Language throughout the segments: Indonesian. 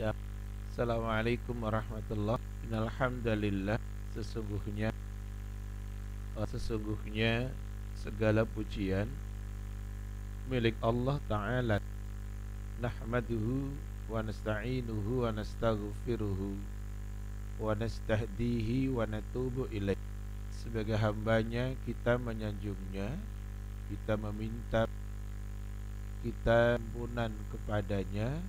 Ya. Assalamualaikum warahmatullahi Alhamdulillah Sesungguhnya oh, Sesungguhnya Segala pujian Milik Allah Ta'ala Nahmaduhu Wa nasta'inuhu Wa nastaghfiruhu Wa nastahdihi Wa natubu ilaih Sebagai hambanya Kita menyanjungnya Kita meminta Kita ampunan kepadanya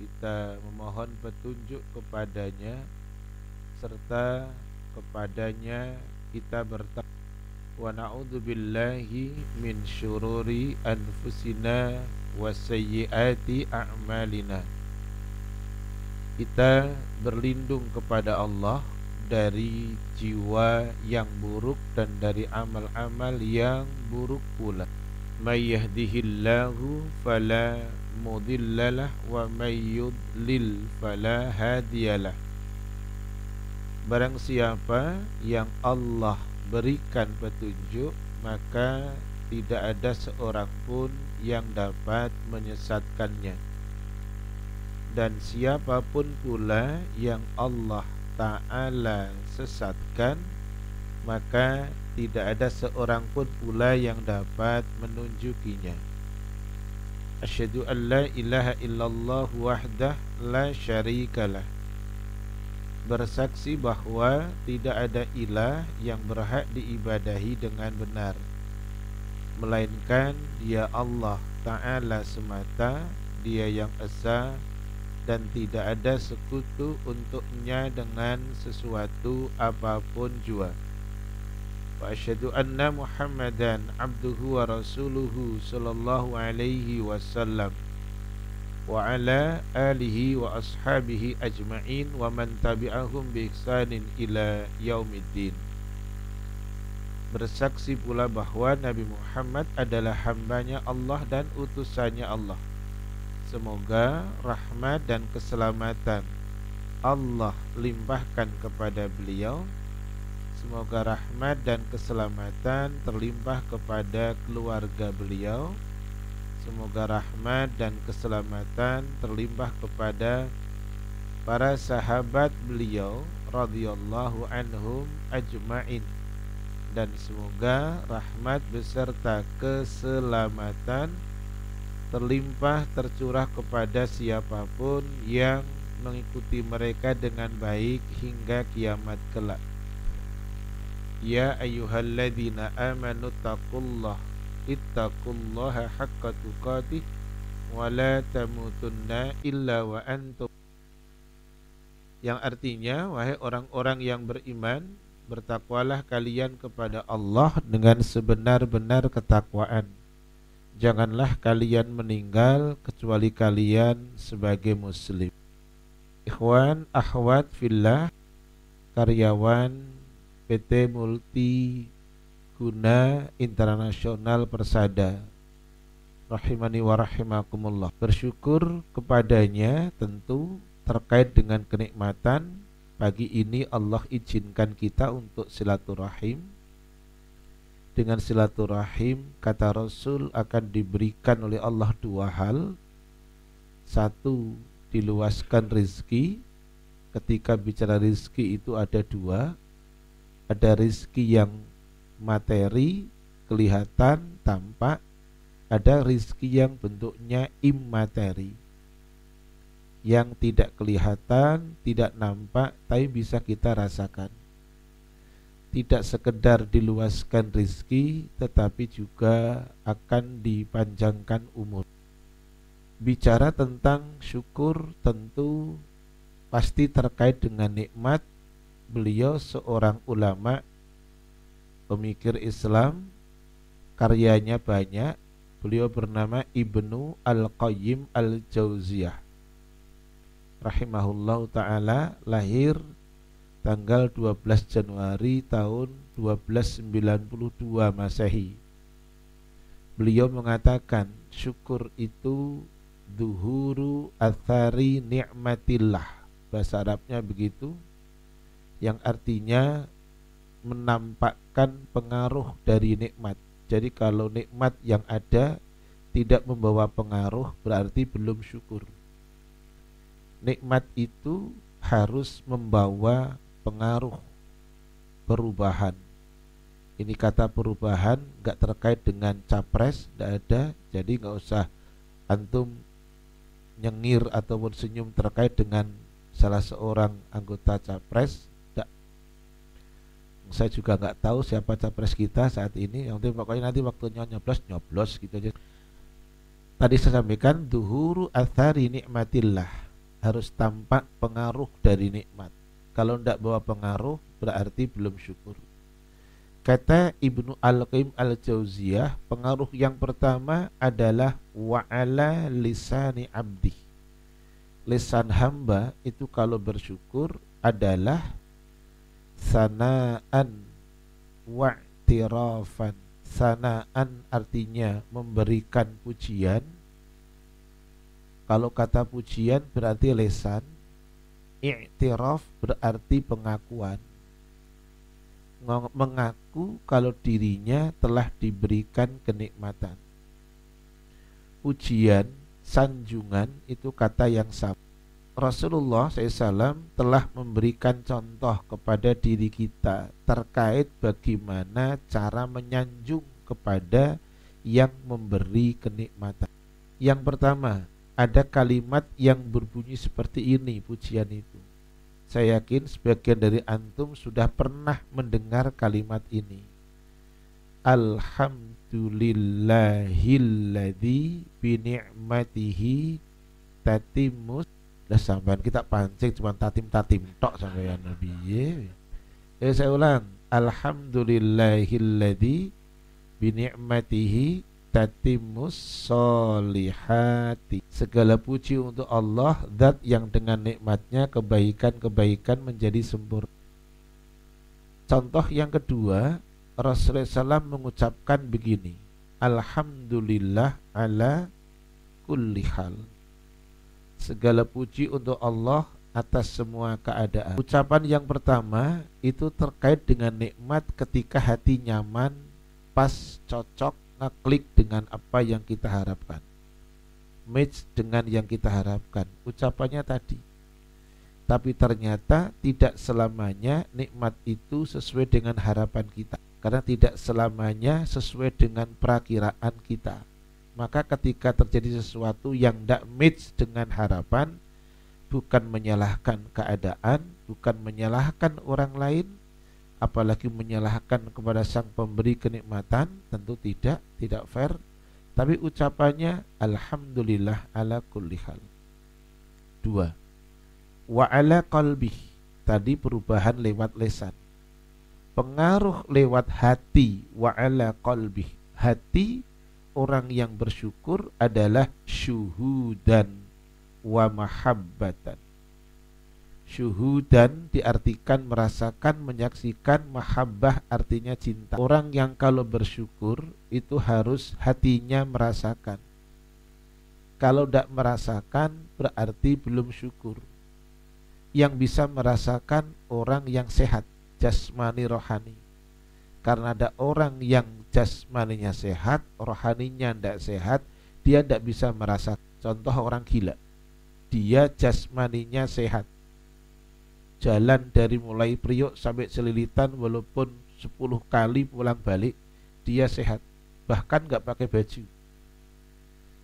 kita memohon petunjuk kepadanya serta kepadanya kita bertakwa. Wa na'udzubillahi min syururi anfusina wa sayyiati a'malina. Kita berlindung kepada Allah dari jiwa yang buruk dan dari amal-amal yang buruk pula. May yahdihillahu fala mudhillalah wa may yudlil fala hadiyalah Barang siapa yang Allah berikan petunjuk maka tidak ada seorang pun yang dapat menyesatkannya. Dan siapa pun pula yang Allah Ta'ala sesatkan maka tidak ada seorang pun pula yang dapat menunjukinya Asyhadu an la ilaha illallah wahdah la syarikalah Bersaksi bahawa tidak ada ilah yang berhak diibadahi dengan benar. Melainkan dia Allah Ta'ala semata Dia yang esa Dan tidak ada sekutu untuknya dengan sesuatu apa pun jua abduhu wa rasuluhu sallallahu alaihi wasallam wa ala alihi wa ashabihi ajma'in wa man tabi'ahum bi ihsanin ila yaumiddin. Bersaksi pula bahawa Nabi Muhammad adalah hambanya Allah dan utusannya Allah. Semoga rahmat dan keselamatan Allah limpahkan kepada beliau Semoga rahmat dan keselamatan terlimpah kepada keluarga beliau Semoga rahmat dan keselamatan terlimpah kepada para sahabat beliau radhiyallahu anhum ajmain dan semoga rahmat beserta keselamatan terlimpah tercurah kepada siapa pun yang mengikuti mereka dengan baik hingga kiamat kelak. Ya ayyuhalladzina amanu taqullah ittaqullaha haqqa tuqatih wa la tamutunna illa wa antum yang artinya wahai orang-orang yang beriman bertakwalah kalian kepada Allah dengan sebenar-benar ketakwaan. Janganlah kalian meninggal kecuali kalian sebagai muslim. Ikhwan akhwat fillah karyawan PT Multi Guna Internasional Persada. Rahimani wa rahimakumullah. Bersyukur kepadanya tentu terkait dengan kenikmatan. Pagi ini Allah izinkan kita untuk silaturahim. Dengan silaturahim kata Rasul akan diberikan oleh Allah dua hal. Satu diluaskan rizki. Ketika bicara rizki itu ada dua ada rizki yang materi kelihatan tampak. Ada rizki yang bentuknya imateri yang tidak kelihatan tidak nampak tapi bisa kita rasakan. Tidak sekedar diluaskan rizki tetapi juga akan dipanjangkan umur. Bicara tentang syukur tentu pasti terkait dengan nikmat beliau seorang ulama pemikir Islam karyanya banyak. Beliau bernama Ibnu Al-Qayyim Al-Jauziyah. Rahimahullah taala lahir tanggal 12 Januari tahun 1292 Masehi. Beliau mengatakan syukur itu duhuru athari ni'matillah. Bahasa Arabnya begitu yang artinya menampakkan pengaruh dari nikmat. Jadi kalau nikmat yang ada tidak membawa pengaruh berarti belum syukur. nikmat itu harus membawa pengaruh perubahan. Ini kata perubahan nggak terkait dengan capres, tidak ada. Jadi nggak usah antum nyengir ataupun senyum terkait dengan salah seorang anggota capres. Saya juga nggak tahu siapa capres kita saat ini. Yang penting pokoknya nanti waktunya nyoblos nyoblos gitu aja. Tadi saya sampaikan duhuru athari nikmatillah harus tampak pengaruh dari nikmat. Kalau tidak bawa pengaruh berarti belum syukur. Kata Ibnu Al-Qayyim Al-Jauziyah, pengaruh yang pertama adalah wa'ala lisani abdi. Lisan hamba itu kalau bersyukur adalah sanaan wa'tirafan. Sanaan artinya memberikan pujian. Kalau kata pujian berarti lesan. I'tiraf berarti pengakuan mengaku kalau dirinya telah diberikan kenikmatan. Ujian, sanjungan itu kata yang sama. Rasulullah SAW telah memberikan contoh kepada diri kita terkait bagaimana cara menyanjung kepada yang memberi kenikmatan. Yang pertama, ada kalimat yang berbunyi seperti ini pujian itu. Saya yakin sebagian dari antum sudah pernah mendengar kalimat ini. Alhamdulillahilladzi bini'matihi tatimus Dah sampean kita pancing cuma tatim-tatim tok sampean Nabi. Eh saya ulang. Alhamdulillahilladzi bini'matihi tatimus solihati Segala puji untuk Allah Zat yang dengan nikmatnya kebaikan-kebaikan menjadi sempurna Contoh yang kedua Rasulullah SAW mengucapkan begini Alhamdulillah ala kulli hal Segala puji untuk Allah atas semua keadaan. Ucapan yang pertama itu terkait dengan nikmat ketika hati nyaman Pas cocok ngeklik dengan apa yang kita harapkan. Match dengan yang kita harapkan. Ucapannya tadi. Tapi ternyata tidak selamanya nikmat itu sesuai dengan harapan kita. Karena tidak selamanya sesuai dengan perakiraan kita maka ketika terjadi sesuatu yang tidak match dengan harapan bukan menyalahkan keadaan bukan menyalahkan orang lain apalagi menyalahkan kepada sang pemberi kenikmatan tentu tidak tidak fair. Tapi ucapannya alhamdulillah ala kulli hal. Dua wa ala qalbi tadi perubahan lewat lesan. Pengaruh lewat hati wa ala qalbi hati orang yang bersyukur adalah syuhudan wa mahabbatan Syuhudan diartikan merasakan, menyaksikan, mahabbah artinya cinta. Orang yang kalau bersyukur itu harus hatinya merasakan. Kalau tidak merasakan berarti belum syukur. Yang bisa merasakan orang yang sehat, jasmani rohani. Karena ada orang yang jasmaninya sehat, rohaninya tidak sehat, dia tidak bisa merasa. Contoh orang gila, dia jasmaninya sehat, jalan dari mulai Priok sampai Celilitan walaupun 10 kali pulang balik dia sehat. Bahkan nggak pakai baju.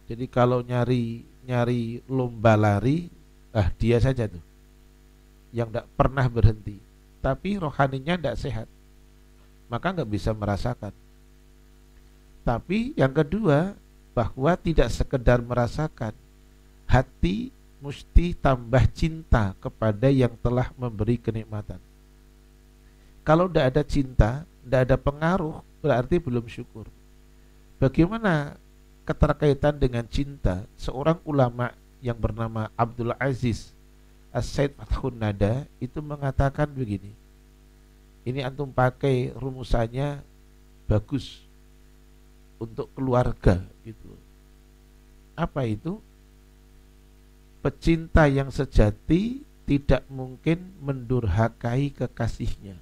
Jadi kalau nyari nyari lomba lari ah dia saja tuh. Yang tidak pernah berhenti. Tapi rohaninya tidak sehat. Maka nggak bisa merasakan tapi yang kedua bahwa tidak sekedar merasakan hati mesti tambah cinta kepada yang telah memberi kenikmatan. Kalau tidak ada cinta, tidak ada pengaruh, berarti belum syukur. Bagaimana keterkaitan dengan cinta? Seorang ulama yang bernama Abdul Aziz As-Said Nada itu mengatakan begini. Ini antum pakai rumusannya bagus untuk keluarga gitu. Apa itu? Pecinta yang sejati tidak mungkin mendurhakai kekasihnya.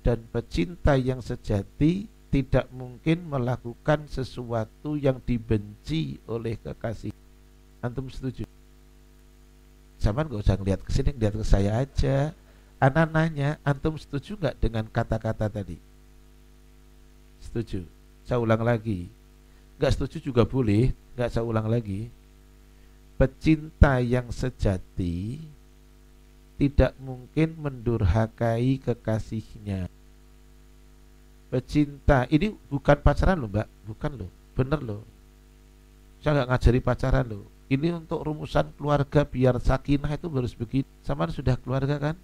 Dan pecinta yang sejati tidak mungkin melakukan sesuatu yang dibenci oleh kekasih. Antum setuju? zaman gak usah ngeliat ke sini, ngeliat ke saya aja. Anak nanya, antum setuju nggak dengan kata-kata tadi? Setuju. Saya ulang lagi. Gak setuju juga boleh, gak saya ulang lagi. Pecinta yang sejati tidak mungkin mendurhakai kekasihnya. Pecinta ini bukan pacaran loh, Mbak, bukan loh, bener loh. Saya nggak ngajari pacaran loh. Ini untuk rumusan keluarga biar sakinah itu harus begitu. Sama sudah keluarga kan?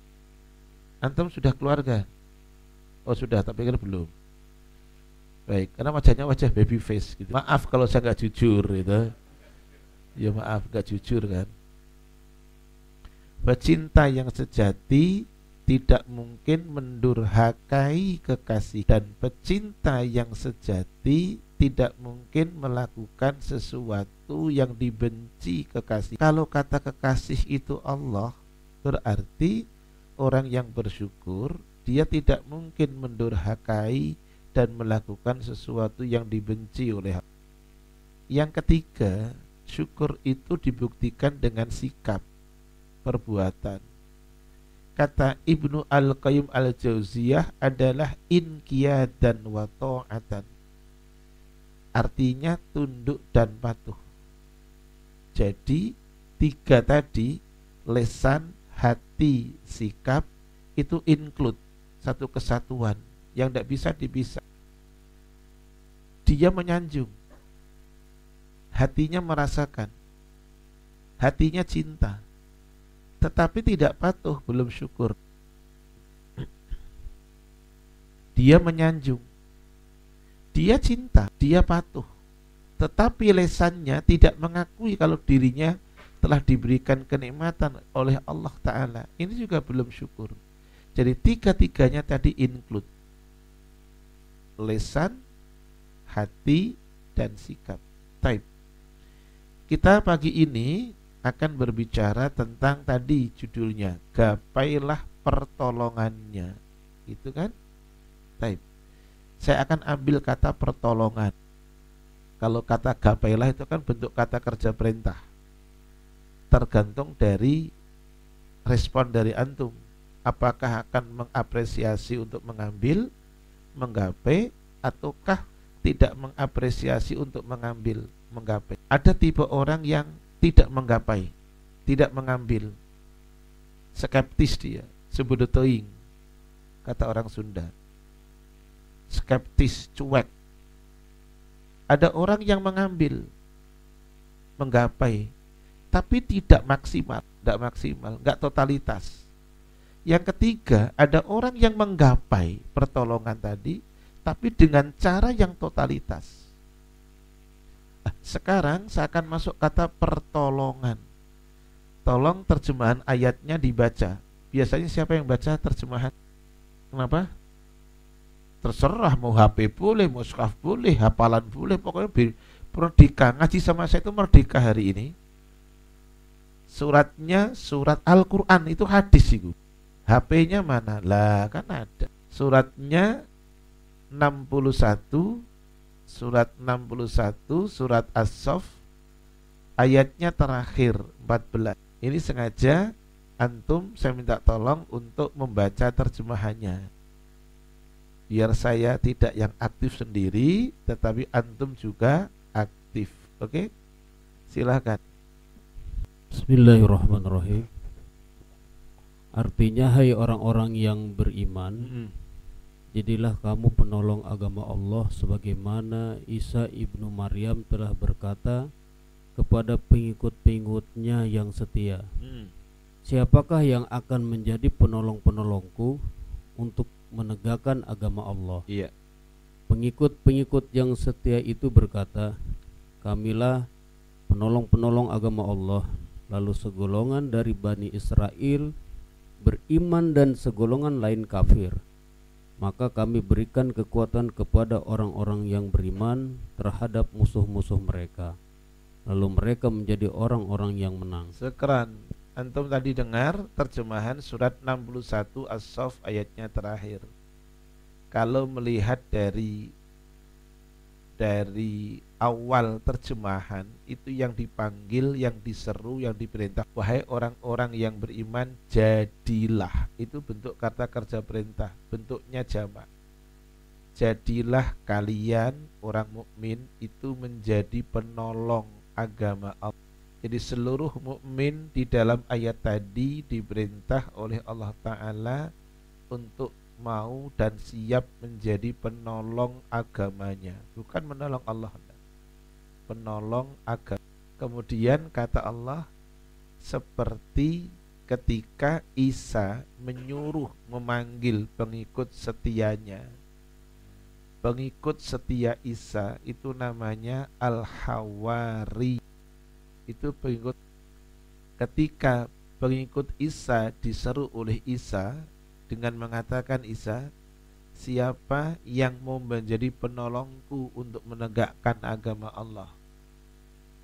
Antum sudah keluarga? Oh sudah, tapi kan belum. Baik, karena wajahnya wajah baby face gitu. Maaf kalau saya nggak jujur gitu. Ya maaf nggak jujur kan. Pecinta yang sejati tidak mungkin mendurhakai kekasih dan pecinta yang sejati tidak mungkin melakukan sesuatu yang dibenci kekasih. Kalau kata kekasih itu Allah, berarti orang yang bersyukur dia tidak mungkin mendurhakai dan melakukan sesuatu yang dibenci oleh Allah. Yang ketiga, syukur itu dibuktikan dengan sikap perbuatan. Kata Ibnu Al-Qayyim Al-Jauziyah adalah inqiyadan wa ta'atan. Artinya tunduk dan patuh. Jadi tiga tadi lesan, hati, sikap itu include satu kesatuan yang tidak bisa dipisah. Dia menyanjung, hatinya merasakan, hatinya cinta, tetapi tidak patuh, belum syukur. Dia menyanjung, dia cinta, dia patuh, tetapi lesannya tidak mengakui kalau dirinya telah diberikan kenikmatan oleh Allah Ta'ala. Ini juga belum syukur. Jadi tiga-tiganya tadi include lesan, hati, dan sikap. Type. Kita pagi ini akan berbicara tentang tadi judulnya gapailah pertolongannya itu kan Taib. saya akan ambil kata pertolongan kalau kata gapailah itu kan bentuk kata kerja perintah tergantung dari respon dari antum apakah akan mengapresiasi untuk mengambil menggapai ataukah tidak mengapresiasi untuk mengambil menggapai ada tipe orang yang tidak menggapai, tidak mengambil. Skeptis dia, sebudotoing, kata orang Sunda. Skeptis, cuek. Ada orang yang mengambil, menggapai, tapi tidak maksimal, tidak maksimal, nggak totalitas. Yang ketiga, ada orang yang menggapai pertolongan tadi, tapi dengan cara yang totalitas sekarang saya akan masuk kata pertolongan. Tolong terjemahan ayatnya dibaca. Biasanya siapa yang baca terjemahan? Kenapa? Terserah mau HP boleh, mau skaf boleh, hafalan boleh, pokoknya merdeka. Ngaji sama saya itu merdeka hari ini. Suratnya surat Al-Quran itu hadis itu. HP-nya mana? Lah kan ada. Suratnya 61 surat 61 surat As-Saff ayatnya terakhir 14. Ini sengaja antum saya minta tolong untuk membaca terjemahannya. Biar saya tidak yang aktif sendiri tetapi antum juga aktif. Oke? Silahkan. Bismillahirrahmanirrahim. Artinya hai orang-orang yang beriman, -hmm Jadilah kamu penolong agama Allah sebagaimana Isa ibnu Maryam telah berkata kepada pengikut-pengikutnya yang setia. Hmm. Siapakah yang akan menjadi penolong-penolongku untuk menegakkan agama Allah? Iya. Pengikut-pengikut yang setia itu berkata, Kamilah penolong-penolong agama Allah. Lalu segolongan dari Bani Israel beriman dan segolongan lain kafir maka kami berikan kekuatan kepada orang-orang yang beriman terhadap musuh-musuh mereka. Lalu mereka menjadi orang-orang yang menang. Sekeran Antum tadi dengar terjemahan surat 61 As-Saff ayatnya terakhir. Kalau melihat dari dari awal terjemahan itu yang dipanggil, yang diseru, yang diperintah. Wahai orang-orang yang beriman jadilah. Itu bentuk kata kerja perintah bentuknya jamak. Jadilah kalian orang mukmin itu menjadi penolong agama Allah. Jadi seluruh mukmin di dalam ayat tadi diperintah oleh Allah taala untuk mau dan siap menjadi penolong agamanya bukan menolong Allah penolong agama. Kemudian kata Allah seperti ketika Isa menyuruh memanggil pengikut setianya. Pengikut setia Isa itu namanya Al-Hawari. Itu pengikut ketika pengikut Isa diseru oleh Isa dengan mengatakan Isa, siapa yang mau menjadi penolongku untuk menegakkan agama Allah?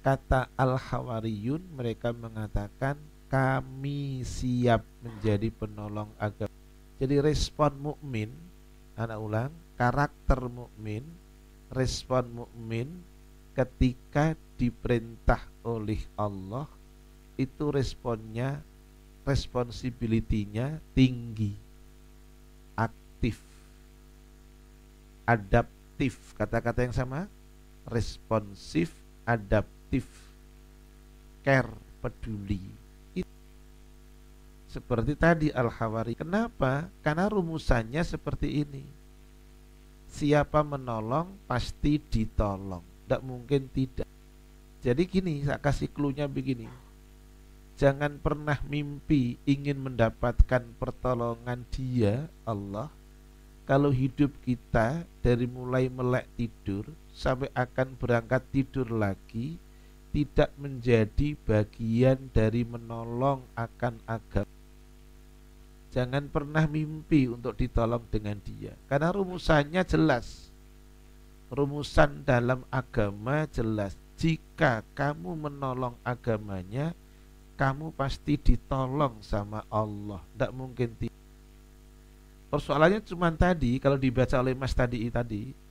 Kata al-hawariyun mereka mengatakan kami siap menjadi penolong agama. Jadi respon mukmin anak ulang karakter mukmin respon mukmin ketika diperintah oleh Allah itu responnya responsibility-nya tinggi aktif adaptif kata-kata yang sama? Responsif adaptif. Care peduli. Seperti tadi Al-Hawari. Kenapa? karena rumusannya seperti ini. Siapa menolong pasti ditolong. Tidak mungkin tidak. Jadi gini saya kasih clue begini. Jangan pernah mimpi ingin mendapatkan pertolongan dia Allah kalau hidup kita dari mulai melek tidur sampai akan berangkat tidur lagi tidak menjadi bagian dari menolong akan agama. Jangan pernah mimpi untuk ditolong dengan dia karena rumusannya jelas. Rumusan dalam agama jelas. Jika kamu menolong agamanya, kamu pasti ditolong sama Allah. Tidak mungkin tidak Persoalannya cuma tadi kalau dibaca oleh Mas tadi tadi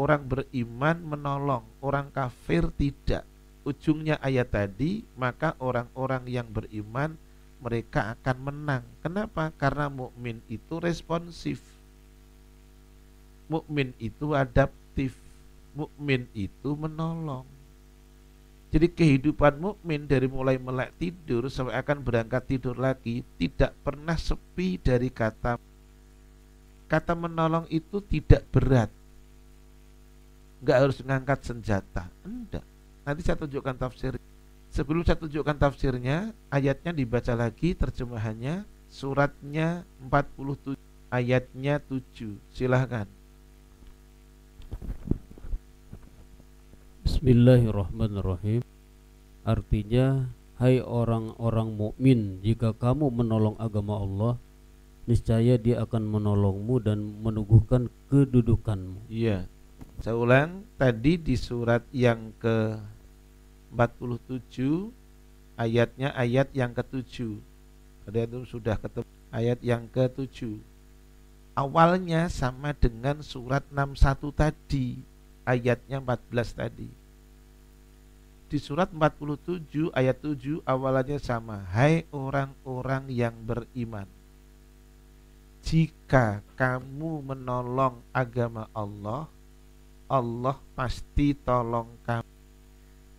orang beriman menolong, orang kafir tidak. Ujungnya ayat tadi, maka orang-orang yang beriman mereka akan menang. Kenapa? Karena mukmin itu responsif. Mukmin itu adaptif. Mukmin itu menolong. Jadi kehidupan mukmin dari mulai melek tidur sampai akan berangkat tidur lagi tidak pernah sepi dari kata kata menolong itu tidak berat. Nggak harus mengangkat senjata. Enggak. Nanti saya tunjukkan tafsir. Sebelum saya tunjukkan tafsirnya ayatnya dibaca lagi terjemahannya suratnya 47 ayatnya 7 silahkan Bismillahirrahmanirrahim. Artinya Hai orang-orang mukmin, jika kamu menolong agama Allah, niscaya dia akan menolongmu dan meneguhkan kedudukanmu. Iya. Saya ulang tadi di surat yang ke 47 ayatnya ayat yang ke-7. Tadi itu sudah ketemu ayat yang ke-7. Awalnya sama dengan surat 61 tadi, ayatnya 14 tadi. Di surat 47 ayat 7 awalnya sama, hai orang-orang yang beriman jika kamu menolong agama Allah, Allah pasti tolong kamu.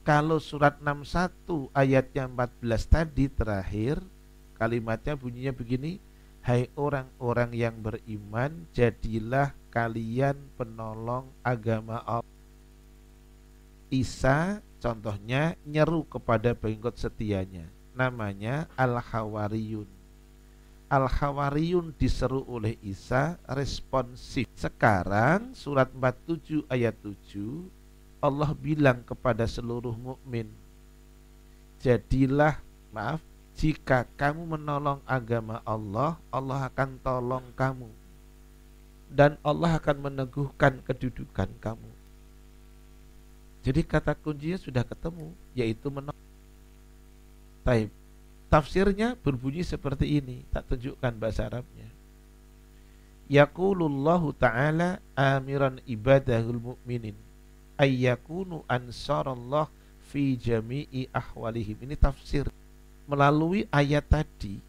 Kalau surat 61 ayatnya 14 tadi terakhir, kalimatnya bunyinya begini, Hai orang-orang yang beriman, jadilah kalian penolong agama Allah. Isa contohnya nyeru kepada pengikut setianya, namanya Al-Hawariyun Al-Hawariyun diseru oleh Isa responsif. Sekarang surat 47 ayat 7 Allah bilang kepada seluruh mukmin, jadilah maaf jika kamu menolong agama Allah, Allah akan tolong kamu dan Allah akan meneguhkan kedudukan kamu. Jadi kata kuncinya sudah ketemu, yaitu menolong. Taib. Tafsirnya berbunyi seperti ini, tak tunjukkan bahasa Arabnya. Yaqulullahu ta'ala amiran ibadahul mu'minin. ayyakunu ansarallah fi jami'i ahwalihim. Ini tafsir melalui ayat tadi.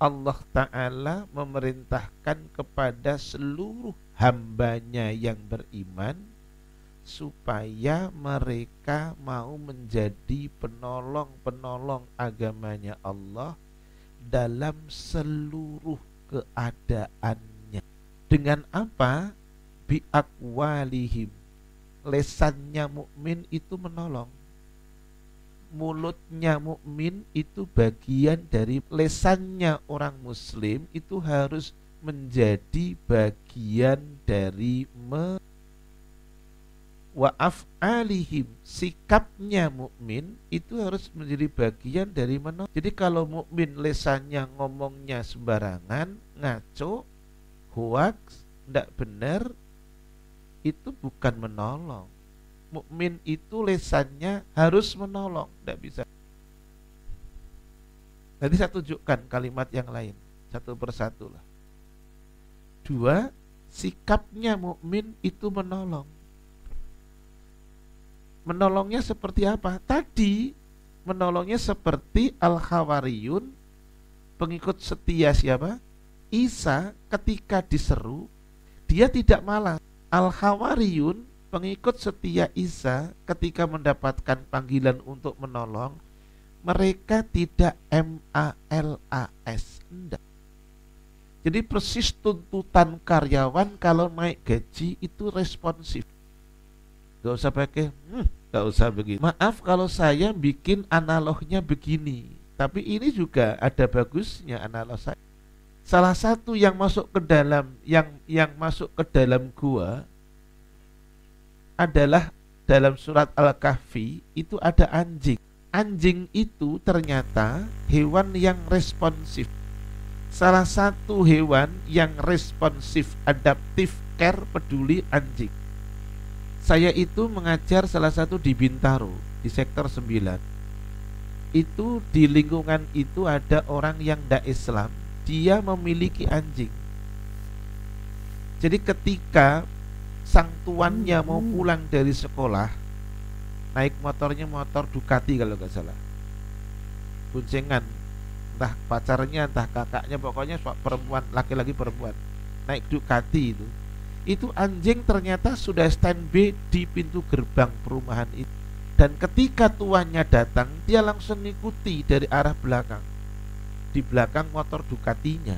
Allah Ta'ala memerintahkan kepada seluruh hambanya yang beriman supaya mereka mau menjadi penolong-penolong agamanya Allah dalam seluruh keadaannya. Dengan apa? Biakwalihim. Lesannya mukmin itu menolong mulutnya mukmin itu bagian dari lesannya orang muslim itu harus menjadi bagian dari me waaf alihim sikapnya mukmin itu harus menjadi bagian dari menolong. Jadi kalau mukmin lesannya ngomongnya sembarangan, ngaco, hoax, tidak benar, itu bukan menolong mukmin itu lesannya harus menolong, tidak bisa. Nanti saya tunjukkan kalimat yang lain satu persatu lah. Dua, sikapnya mukmin itu menolong. Menolongnya seperti apa? Tadi menolongnya seperti Al-Hawariyun pengikut setia siapa? Isa ketika diseru dia tidak malah. Al-Hawariyun pengikut setia Isa ketika mendapatkan panggilan untuk menolong mereka tidak MALAS jadi persis tuntutan karyawan kalau naik gaji itu responsif gak usah pakai hmm, gak usah begitu maaf kalau saya bikin analognya begini tapi ini juga ada bagusnya analog saya salah satu yang masuk ke dalam yang yang masuk ke dalam gua adalah dalam surat Al-Kahfi itu ada anjing. Anjing itu ternyata hewan yang responsif. Salah satu hewan yang responsif, adaptif, care, peduli anjing. Saya itu mengajar salah satu di Bintaro, di sektor 9. Itu di lingkungan itu ada orang yang tidak Islam, dia memiliki anjing. Jadi ketika sang tuannya mau hmm. pulang dari sekolah naik motornya motor Ducati kalau nggak salah buncengan entah pacarnya entah kakaknya pokoknya perempuan laki-laki perempuan naik Ducati itu itu anjing ternyata sudah standby di pintu gerbang perumahan itu dan ketika tuannya datang dia langsung ngikuti dari arah belakang di belakang motor Ducatinya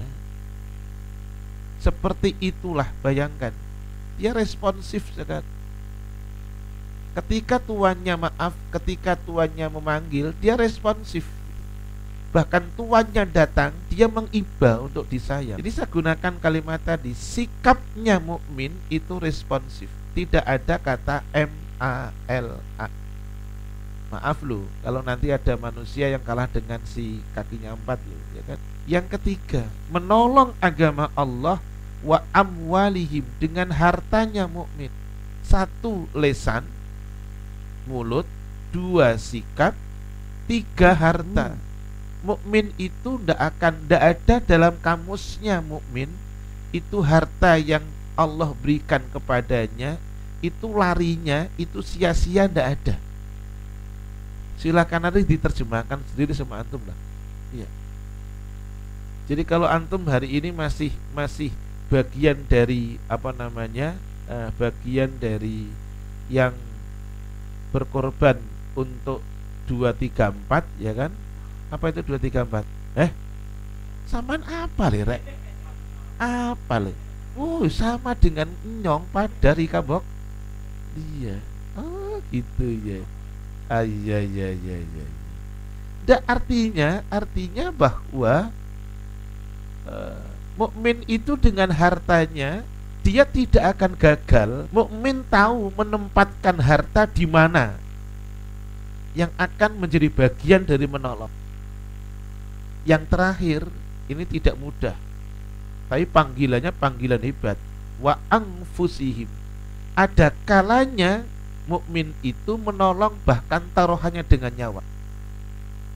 seperti itulah bayangkan dia responsif sekali. Ketika tuannya maaf, ketika tuannya memanggil, dia responsif. Bahkan tuannya datang, dia mengiba untuk disayang. Jadi saya gunakan kalimat tadi, sikapnya mukmin itu responsif. Tidak ada kata M A L A. Maaf loh, kalau nanti ada manusia yang kalah dengan si kakinya empat loh, ya kan? Yang ketiga, menolong agama Allah wa amwalihim dengan hartanya mukmin. Satu lesan mulut, dua sikap, tiga harta. Hmm. Mukmin itu ndak akan ndak ada dalam kamusnya mukmin itu harta yang Allah berikan kepadanya itu larinya itu sia-sia ndak ada. Silakan nanti diterjemahkan sendiri sama antum lah. Iya. Jadi kalau antum hari ini masih masih bagian dari apa namanya uh, bagian dari yang berkorban untuk 234 ya kan apa itu 234 eh? Samaan apa le rek? Apa le oh sama dengan nyong pada Rika Bok. Iya. Oh gitu ya ah, iya iya iya iya Da, artinya artinya bahwa uh, mukmin itu dengan hartanya dia tidak akan gagal. Mukmin tahu menempatkan harta di mana yang akan menjadi bagian dari menolong. Yang terakhir, ini tidak mudah. Tapi panggilannya panggilan hebat. Wa angfusihim. Ada kalanya mukmin itu menolong bahkan taruhannya dengan nyawa.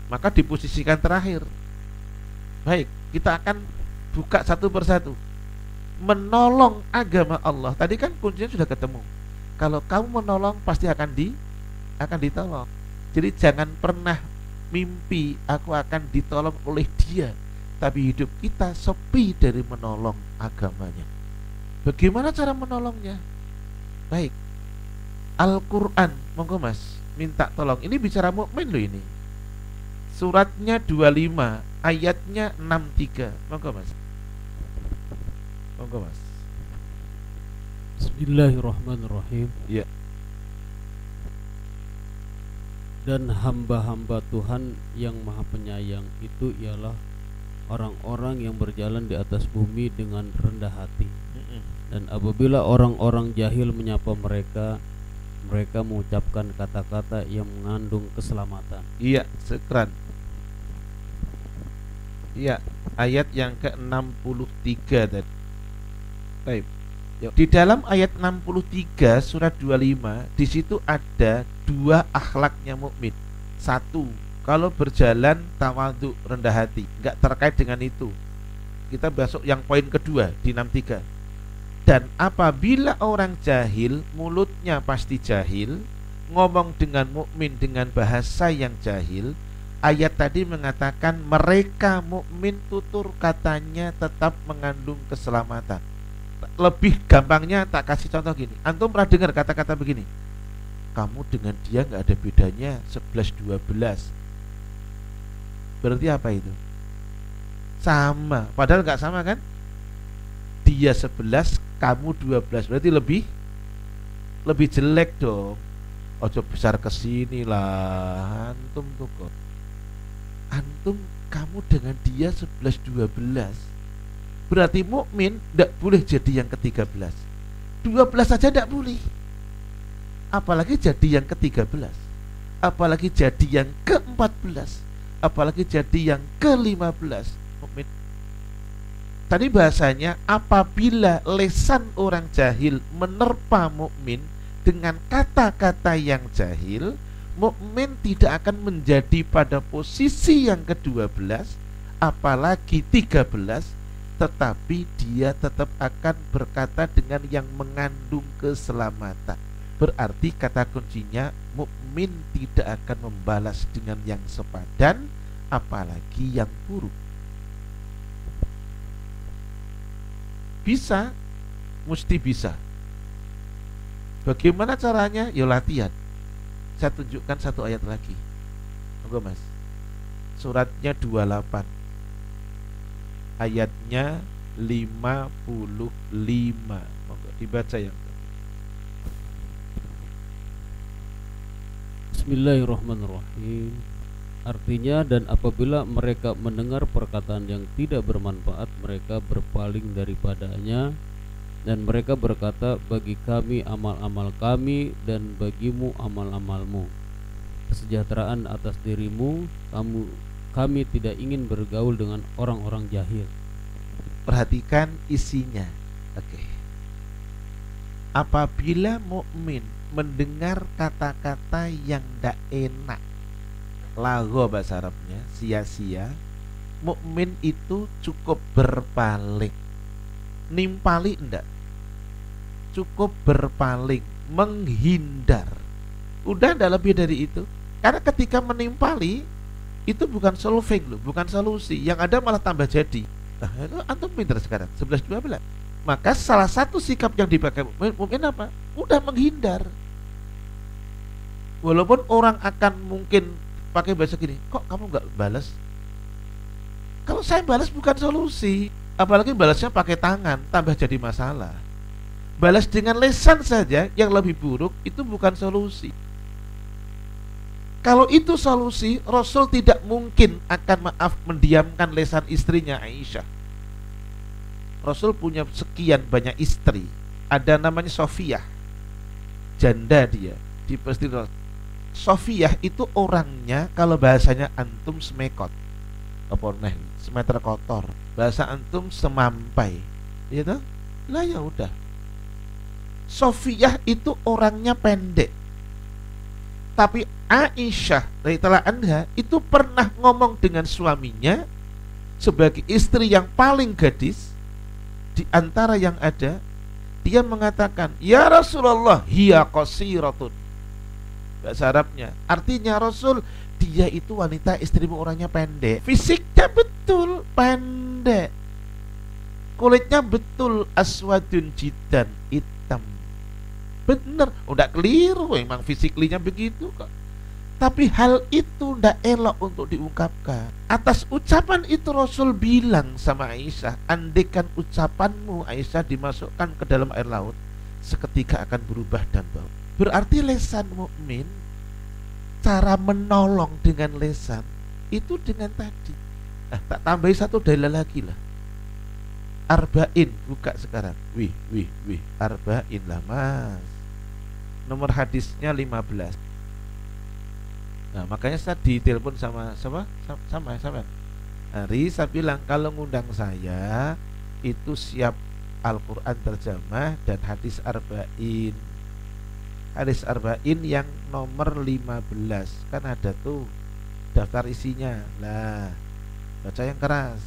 Maka diposisikan terakhir. Baik, kita akan buka satu persatu menolong agama Allah tadi kan kuncinya sudah ketemu kalau kamu menolong pasti akan di akan ditolong. Jadi jangan pernah mimpi aku akan ditolong oleh dia, tapi hidup kita sepi dari menolong agamanya. Bagaimana cara menolongnya? Baik. Al-Qur'an, monggo Mas, minta tolong. Ini bicara mukmin loh ini. Suratnya 25, ayatnya 63. Monggo Mas. Monggo Mas. Bismillahirrahmanirrahim. Ya. Dan hamba-hamba Tuhan yang Maha Penyayang itu ialah orang-orang yang berjalan di atas bumi dengan rendah hati. Dan apabila orang-orang jahil menyapa mereka, mereka mengucapkan kata-kata yang mengandung keselamatan. Iya, sekran. Iya, ayat yang ke-63 tadi. Baik. Di dalam ayat 63 surat 25 di situ ada dua akhlaknya mukmin. Satu, kalau berjalan tawadhu rendah hati, nggak terkait dengan itu. Kita besok yang poin kedua di 63. Dan apabila orang jahil, mulutnya pasti jahil, ngomong dengan mukmin dengan bahasa yang jahil, ayat tadi mengatakan mereka mukmin tutur katanya tetap mengandung keselamatan lebih gampangnya tak kasih contoh gini. Antum pernah dengar kata-kata begini? Kamu dengan dia nggak ada bedanya 11 12 berarti apa itu? Sama. Padahal nggak sama kan? Dia 11 kamu 12 berarti lebih lebih jelek dong. Ojo besar ke sini lah. Antum tuh kok. Antum kamu dengan dia 11 12 Berarti mukmin tidak boleh jadi yang ke-13. 12 saja tidak boleh. Apalagi jadi yang ke-13. Apalagi jadi yang ke-14. Apalagi jadi yang ke-15. Mukmin. Tadi bahasanya apabila lesan orang jahil menerpa mukmin dengan kata-kata yang jahil, mukmin tidak akan menjadi pada posisi yang ke-12 apalagi 13 tetapi dia tetap akan berkata dengan yang mengandung keselamatan. Berarti kata kuncinya mukmin tidak akan membalas dengan yang sepadan apalagi yang buruk. Bisa, mesti bisa. Bagaimana caranya? Ya latihan. Saya tunjukkan satu ayat lagi. Monggo Mas. Suratnya 28 ayatnya 55 Monggo dibaca yang Bismillahirrahmanirrahim. Artinya dan apabila mereka mendengar perkataan yang tidak bermanfaat mereka berpaling daripadanya. Dan mereka berkata bagi kami amal-amal kami dan bagimu amal-amalmu. Kesejahteraan atas dirimu kamu kami tidak ingin bergaul dengan orang-orang jahil. Perhatikan isinya. Oke. Okay. Apabila mukmin mendengar kata-kata yang tidak enak, lago bahasa Arabnya, sia-sia, mukmin itu cukup berpaling. Nimpali enggak? Cukup berpaling, menghindar. Udah enggak lebih dari itu. Karena ketika menimpali itu bukan solving loh, bukan solusi. Yang ada malah tambah jadi. Nah, itu antum pinter sekarang, 11 12. Maka salah satu sikap yang dipakai mungkin apa? Udah menghindar. Walaupun orang akan mungkin pakai bahasa gini, kok kamu nggak balas? Kalau saya balas bukan solusi, apalagi balasnya pakai tangan, tambah jadi masalah. Balas dengan lesan saja yang lebih buruk itu bukan solusi. Kalau itu solusi, Rasul tidak mungkin akan maaf mendiamkan lesan istrinya Aisyah. Rasul punya sekian banyak istri. Ada namanya Sofiyah. Janda dia di peristiwa Sofiyah itu orangnya kalau bahasanya antum semekot. Apa nih? Semeter kotor. Bahasa antum semampai. Gitu? Lah ya udah. Sofiyah itu orangnya pendek tapi Aisyah telah anda itu pernah ngomong dengan suaminya sebagai istri yang paling gadis di antara yang ada dia mengatakan, "Ya Rasulullah, hiya qasiratun." Bahasa Arabnya, artinya Rasul dia itu wanita istrimu orangnya pendek. Fisiknya betul pendek. Kulitnya betul aswadun jidan. Bener, udah keliru memang fisiklinya begitu kok. Tapi hal itu tidak elok untuk diungkapkan. Atas ucapan itu Rasul bilang sama Aisyah, andekan ucapanmu Aisyah dimasukkan ke dalam air laut, seketika akan berubah dan bau. Berarti lesan mukmin cara menolong dengan lesan itu dengan tadi. Nah, tak tambahi satu dalil lagi lah. Arba'in buka sekarang. Wih, wih, wih, arba'in lah, Mas. Nomor hadisnya 15. Nah, makanya saya ditelepon sama siapa? Sama sama. Hari saya bilang kalau ngundang saya itu siap Al-Qur'an terjemah dan hadis arba'in. Hadis arba'in yang nomor 15 kan ada tuh daftar isinya. Lah, baca yang keras.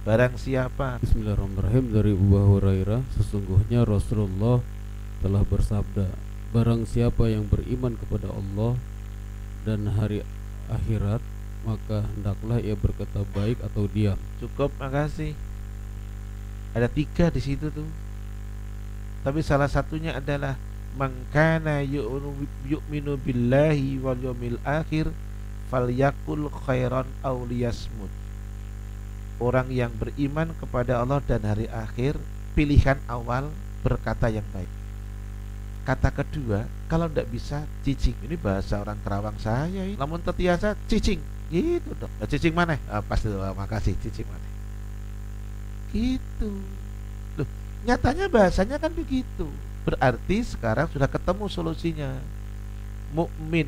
Barang siapa Bismillahirrahmanirrahim dari Abu Hurairah sesungguhnya Rasulullah telah bersabda Barang siapa yang beriman kepada Allah dan hari akhirat maka hendaklah ia berkata baik atau diam. Cukup, makasih. Ada tiga di situ tuh. Tapi salah satunya adalah mangkana yu'minu billahi wal yawmil akhir falyakul khairan aw liyasmut. Orang yang beriman kepada Allah dan hari akhir, pilihan awal berkata yang baik. Kata kedua, kalau tidak bisa cicing. Ini bahasa orang Kerawang saya. Ini. Namun tetiasa cicing. Gitu. Nah, cicing mana? Ah, pasti oh, makasih cicing mana? Gitu. Loh, nyatanya bahasanya kan begitu. Berarti sekarang sudah ketemu solusinya. Mukmin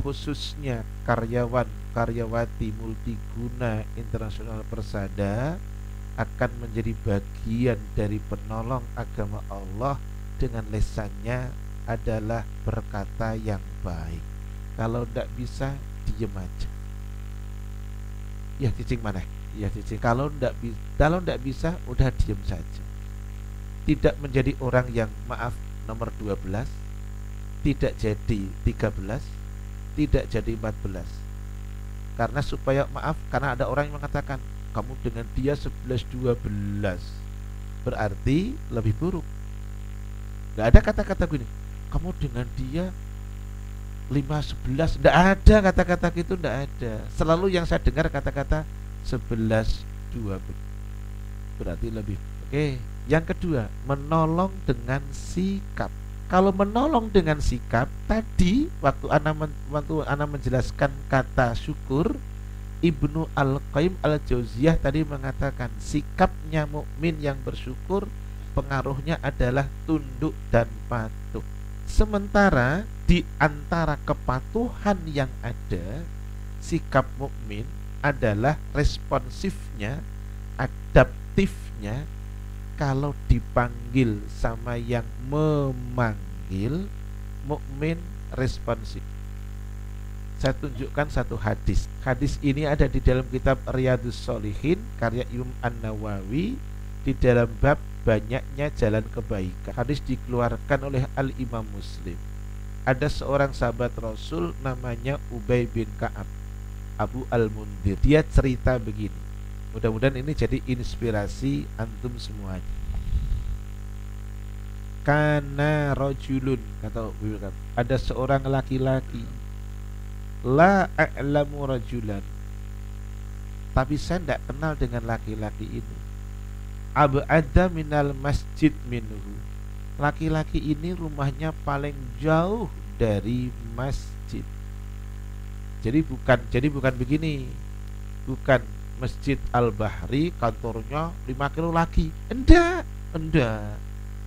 khususnya karyawan karyawati multiguna internasional persada akan menjadi bagian dari penolong agama Allah dengan lesannya adalah berkata yang baik. Kalau tidak bisa, diem aja. Ya cicing mana? Ya cicing. Kalau tidak kalau tidak bisa, udah diem saja. Tidak menjadi orang yang maaf nomor 12, tidak jadi 13, tidak jadi 14. Karena supaya maaf, karena ada orang yang mengatakan kamu dengan dia 11 12 berarti lebih buruk Gak ada kata-kata gini Kamu dengan dia 5, 11 Tidak ada kata-kata gitu Tidak ada. Selalu yang saya dengar kata-kata 11, 12 Berarti lebih. Oke Yang kedua Menolong dengan sikap. Kalau menolong dengan sikap Tadi Waktu Ana, men, waktu Ana menjelaskan kata syukur Ibnu Al-Qaim Al-Jauziyah tadi mengatakan sikapnya mukmin yang bersyukur pengaruhnya adalah tunduk dan patuh. Sementara di antara kepatuhan yang ada, sikap mukmin adalah responsifnya, adaptifnya kalau dipanggil sama yang memanggil mukmin responsif. Saya tunjukkan satu hadis. Hadis ini ada di dalam kitab Riyadus Solihin karya Imam An-Nawawi di dalam bab banyaknya jalan kebaikan. Hadis dikeluarkan oleh Al Imam Muslim. Ada seorang sahabat Rasul namanya Ubay bin Ka'ab Abu Al Mundir. Dia cerita begini. Mudah-mudahan ini jadi inspirasi antum semuanya. Karena rojulun kata ada seorang laki-laki la a'lamu rajulan tapi saya tidak kenal dengan laki-laki ini ab'ada minal masjid minhu. Laki-laki ini rumahnya paling jauh dari masjid. Jadi bukan jadi bukan begini. Bukan masjid al bahri kantornya 5 kilo lagi. Enggak enggak.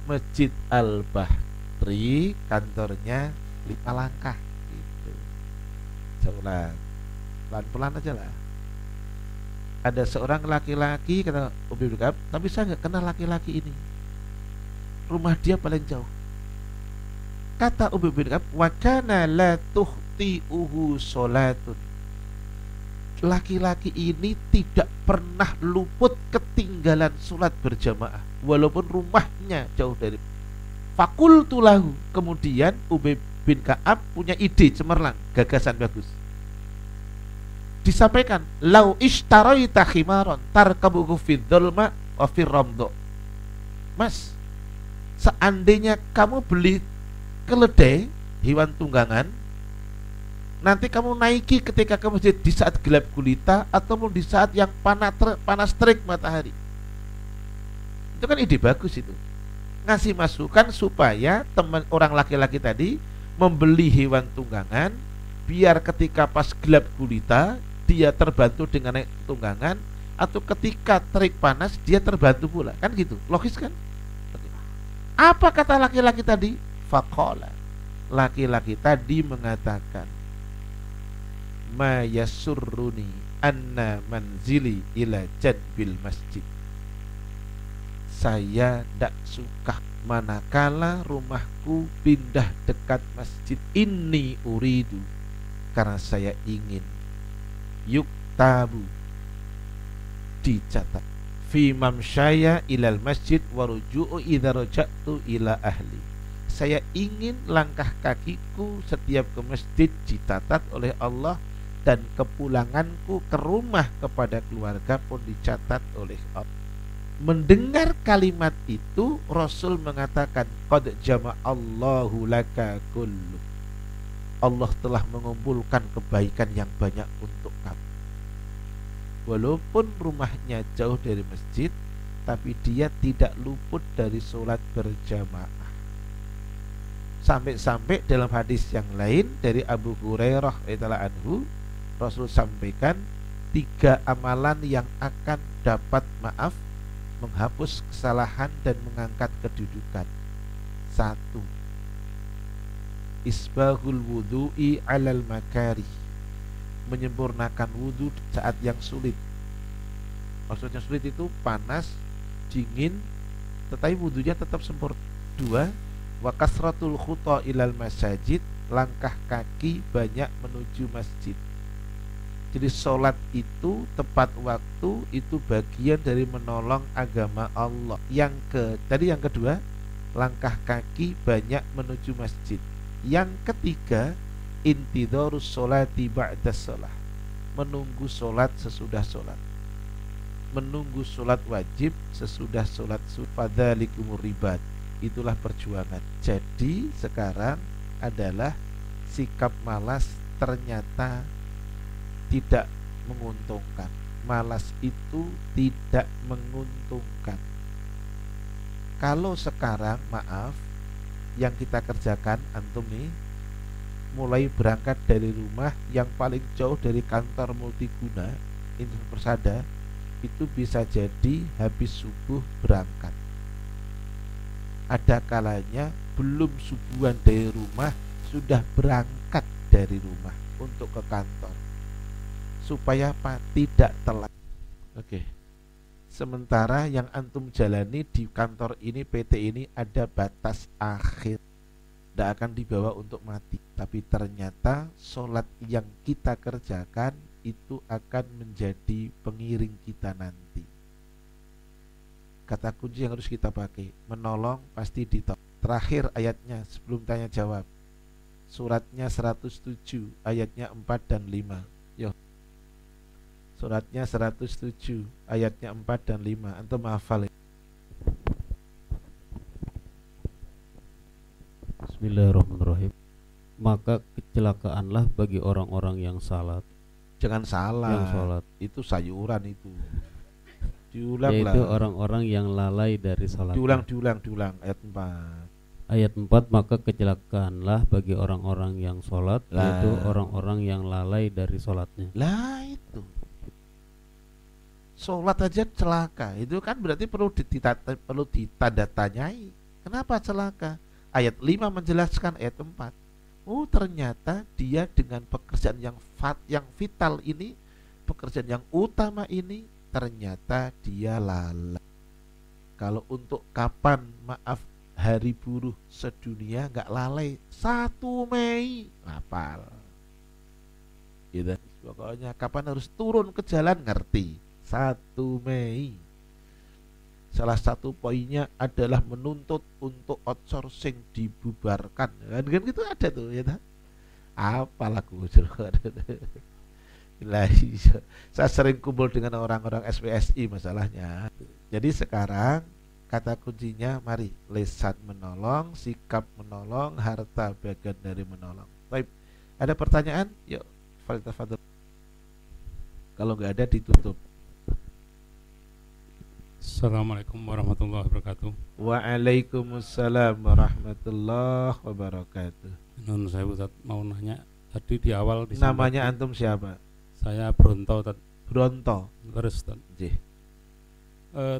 Masjid al bahri kantornya lima langkah gitu. Jauh pelan-pelan aja lah ada seorang laki-laki kata Ubay bin Ka'ab, tapi saya nggak kenal laki-laki ini. Rumah dia paling jauh. Kata Ubay bin Ka'ab, "Wa kana la tuhti'uhu salatun." laki-laki ini tidak pernah luput ketinggalan sholat berjamaah walaupun rumahnya jauh dari fakultulahu kemudian Ubay bin Kaab punya ide cemerlang gagasan bagus disampaikan lau ishtaraita khimaron tarkabuhu fi dzulma wa fi ramdo Mas seandainya kamu beli keledai hewan tunggangan nanti kamu naiki ketika ke masjid di saat gelap gulita ataupun di saat yang panas ter, panas terik matahari. Itu kan ide bagus itu. Ngasih masukan supaya teman orang laki-laki tadi membeli hewan tunggangan biar ketika pas gelap gulita dia terbantu dengan tunggangan atau ketika terik panas dia terbantu pula. Kan gitu? Logis kan? Apa kata laki-laki tadi? Fakola laki-laki tadi mengatakan ma yasurruni anna manzili ila jadbil masjid. Saya tidak suka manakala rumahku pindah dekat masjid. Ini uridu. Karena saya ingin yuk tabu dicatat. Fi mamsyaya ilal masjid waruju'u idza raja'tu ila ahli. Saya ingin langkah kakiku setiap ke masjid dicatat oleh Allah dan kepulanganku ke rumah kepada keluarga pun dicatat oleh Allah. Mendengar kalimat itu Rasul mengatakan qad kullu Allah telah mengumpulkan kebaikan yang banyak untuk kamu. Walaupun rumahnya jauh dari masjid, tapi dia tidak luput dari sholat berjamaah. Sampai-sampai dalam hadis yang lain dari Abu Hurairah anhu, Rasul sampaikan tiga amalan yang akan dapat maaf menghapus kesalahan dan mengangkat kedudukan. Satu, isbahul wudu'i alal makari. Menyempurnakan wudhu saat yang sulit. Maksudnya sulit itu panas dingin tetapi wudhunya tetap sempurna. Dua wa kasratul khuta ilal masajid langkah kaki banyak menuju masjid. Jadi sholat itu tepat waktu itu bagian dari menolong agama Allah. Yang ke tadi yang kedua langkah kaki banyak menuju masjid yang ketiga, intidorus sholati ba'da sholat Menunggu sholat sesudah sholat. Menunggu sholat wajib sesudah sholat Fadhalikumur ribat. Itulah perjuangan. Jadi sekarang adalah sikap malas ternyata tidak menguntungkan. Malas itu tidak menguntungkan. Kalau sekarang maaf yang kita kerjakan antum nih mulai berangkat dari rumah yang paling jauh dari kantor multiguna ini Persada itu bisa jadi habis subuh berangkat. Ada kalanya belum subuhan dari rumah sudah berangkat dari rumah untuk ke kantor. Supaya apa? Tidak telat. Oke. okay. Sementara yang antum jalani di kantor ini PT ini ada batas akhir. Tidak akan dibawa untuk mati. Tapi ternyata sholat yang kita kerjakan Itu akan menjadi pengiring kita nanti. Kata kunci yang harus kita pakai Menolong pasti ditolong. Terakhir ayatnya sebelum tanya jawab. Suratnya 107 ayatnya 4 dan 5 Suratnya 107 Ayatnya 4 dan 5 Antum hafal Bismillahirrahmanirrahim. Maka kecelakaanlah bagi orang-orang yang salat. Jangan salah Yang salat. Itu sayuran itu. Diulang Yaitu orang-orang yang lalai dari salat Diulang, diulang, diulang. Ayat 4 Ayat 4 Maka kecelakaanlah bagi orang-orang yang sholat Yaitu orang-orang yang lalai dari sholatnya Lah itu sholat aja celaka. Itu kan berarti perlu ditata, perlu ditanda tanyai kenapa celaka? Ayat 5 menjelaskan ayat 4 oh ternyata dia dengan pekerjaan yang fat yang vital ini pekerjaan yang utama ini ternyata dia lalai. Kalau untuk kapan maaf hari buruh sedunia nggak lalai? Satu Mei. Lapal gitu. Pokoknya kapan harus turun ke jalan ngerti 1 Mei salah satu poinnya adalah menuntut untuk outsourcing dibubarkan kan kan gitu ada tuh ya apa lagu Ilahi. Saya sering kumpul dengan orang-orang SPSI masalahnya. Jadi sekarang kata kuncinya mari lesan menolong, sikap menolong, harta bagian dari menolong. Baik, ada pertanyaan? Yuk, Kalau nggak ada ditutup. Assalamualaikum warahmatullahi wabarakatuh. Waalaikumsalam warahmatullahi wabarakatuh. Nun saya Ustaz mau nanya tadi di awal di Namanya antum siapa? Saya Bronto Tad. Bronto. Terus Tad. E,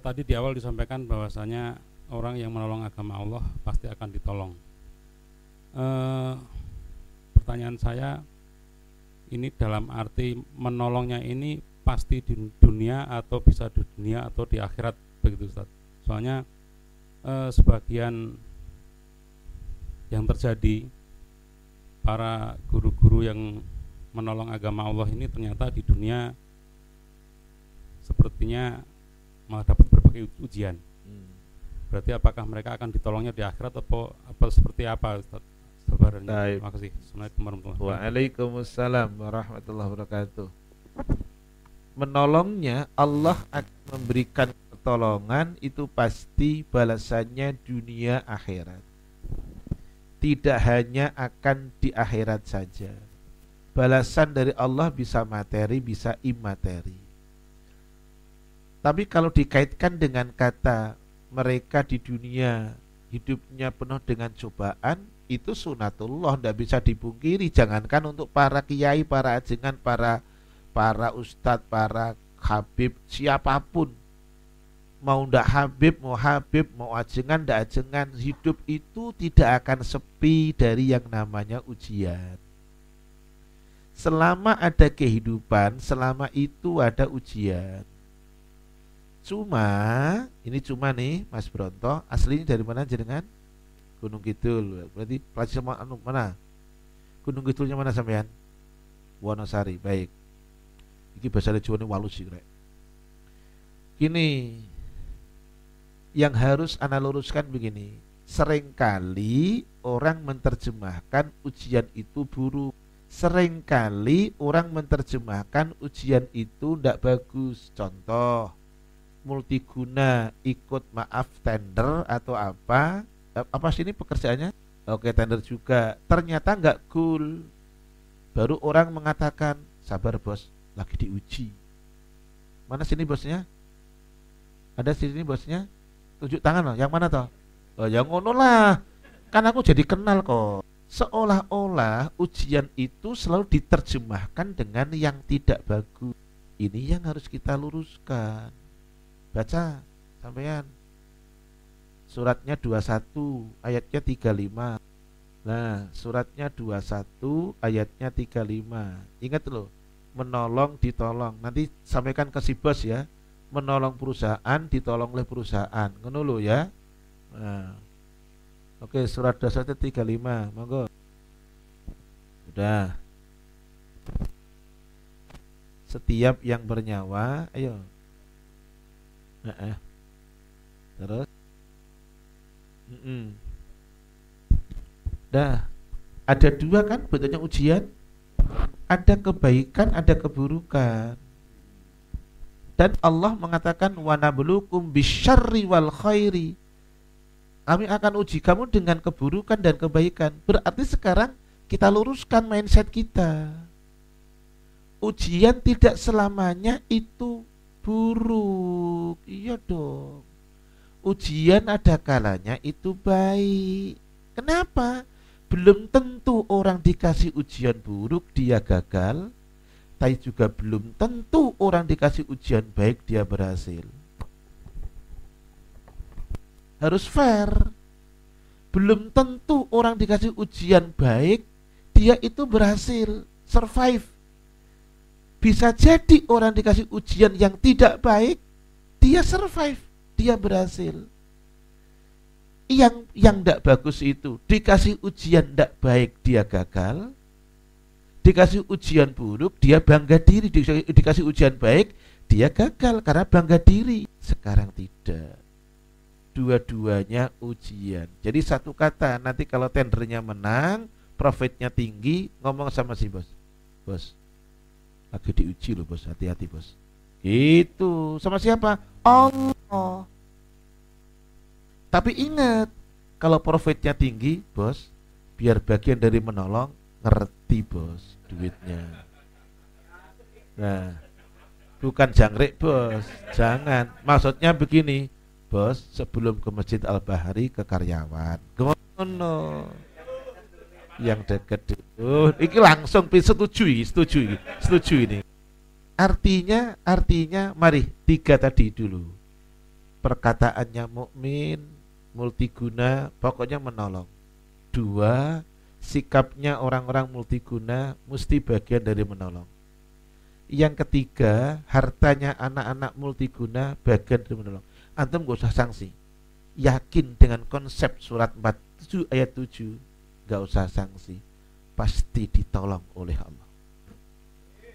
tadi di awal disampaikan bahwasanya orang yang menolong agama Allah pasti akan ditolong. E, pertanyaan saya ini dalam arti menolongnya ini pasti di dunia atau bisa di dunia atau di akhirat begitu Ustaz. Soalnya e, sebagian yang terjadi para guru-guru yang menolong agama Allah ini ternyata di dunia sepertinya malah dapat berbagai ujian. Hmm. Berarti apakah mereka akan ditolongnya di akhirat atau apa seperti apa Ustaz? Terima kasih. Assalamualaikum warahmatullahi wabarakatuh. Waalaikumsalam warahmatullahi wabarakatuh. Menolongnya Allah akan memberikan pertolongan itu pasti balasannya dunia akhirat. Tidak hanya akan di akhirat saja balasan dari Allah bisa materi, bisa imateri. Tapi kalau dikaitkan dengan kata mereka di dunia hidupnya penuh dengan cobaan, itu sunatullah, tidak bisa dipungkiri. Jangankan untuk para kiai, para ajengan, para para ustadz, para habib, siapa pun. Mau ndak habib, mau habib, mau ajengan, ndak ajengan, hidup itu tidak akan sepi dari yang namanya ujian selama ada kehidupan, selama itu ada ujian. Cuma, ini cuma nih Mas Bronto, aslinya dari mana jenengan? Gunung Kidul. Berarti pelajar anu mana? Gunung Kidulnya mana sampean? Wonosari. Baik. Iki bahasa Jawa ini walus sih, Gini, yang harus ana luruskan begini. Seringkali orang menerjemahkan ujian itu buruk sering kali orang menerjemahkan ujian itu tidak bagus. Contoh, multiguna ikut maaf tender atau apa? Eh, apa sih ini pekerjaannya? Oke tender juga. Ternyata nggak cool. Baru orang mengatakan sabar bos, lagi diuji. Mana sini bosnya? Ada sini bosnya? Tunjuk tangan loh. Yang mana toh? Oh, yang ngono lah. Kan aku jadi kenal kok seolah-olah ujian itu selalu diterjemahkan dengan yang tidak bagus. Ini yang harus kita luruskan. Baca sampean. Suratnya 21 ayatnya 35. Nah, suratnya 21 ayatnya 35. Ingat loh, menolong ditolong. Nanti sampaikan ke si bos ya. Menolong perusahaan ditolong oleh perusahaan. Ngono ya. Nah, Oke, surat dasar 35, monggo. Sudah. Setiap yang bernyawa, ayo. Nah, eh. Terus. Mm -mm. Dah. Ada dua kan betulnya ujian. Ada kebaikan, ada keburukan. Dan Allah mengatakan wa nabluukum bisyarri wal khairi kami akan uji kamu dengan keburukan dan kebaikan. Berarti sekarang kita luruskan mindset kita. Ujian tidak selamanya itu buruk. Iya dong. Ujian ada kalanya itu baik. Kenapa? Belum tentu orang dikasih ujian buruk dia gagal, tapi juga belum tentu orang dikasih ujian baik dia berhasil harus fair. Belum tentu orang dikasih ujian baik, dia itu berhasil survive. Bisa jadi orang dikasih ujian yang tidak baik, dia survive, dia berhasil. Yang yang tidak bagus itu dikasih ujian tidak baik dia gagal, dikasih ujian buruk dia bangga diri. Dikasih, ujian baik dia gagal karena bangga diri. Sekarang tidak. Dua-duanya ujian. Jadi satu kata nanti kalau tendernya menang profitnya tinggi ngomong sama si bos. Bos lagi diuji loh bos hati-hati bos. Itu sama siapa? Allah tapi ingat kalau profitnya tinggi bos biar bagian dari menolong ngerti bos duitnya. Nah bukan jangkrik bos. Jangan. Maksudnya begini bos sebelum ke masjid al bahari ke karyawan. Gono yang deket dulu ini langsung setuju setuju setuju ini. Artinya artinya mari tiga tadi dulu. Perkataannya mukmin multiguna pokoknya menolong dua sikapnya orang-orang multiguna mesti bagian dari menolong. Yang ketiga, hartanya anak-anak multiguna bagian dari menolong. Antum gak usah sanksi. Yakin dengan konsep surat 47 ayat 7, gak usah sanksi. Pasti ditolong oleh Allah.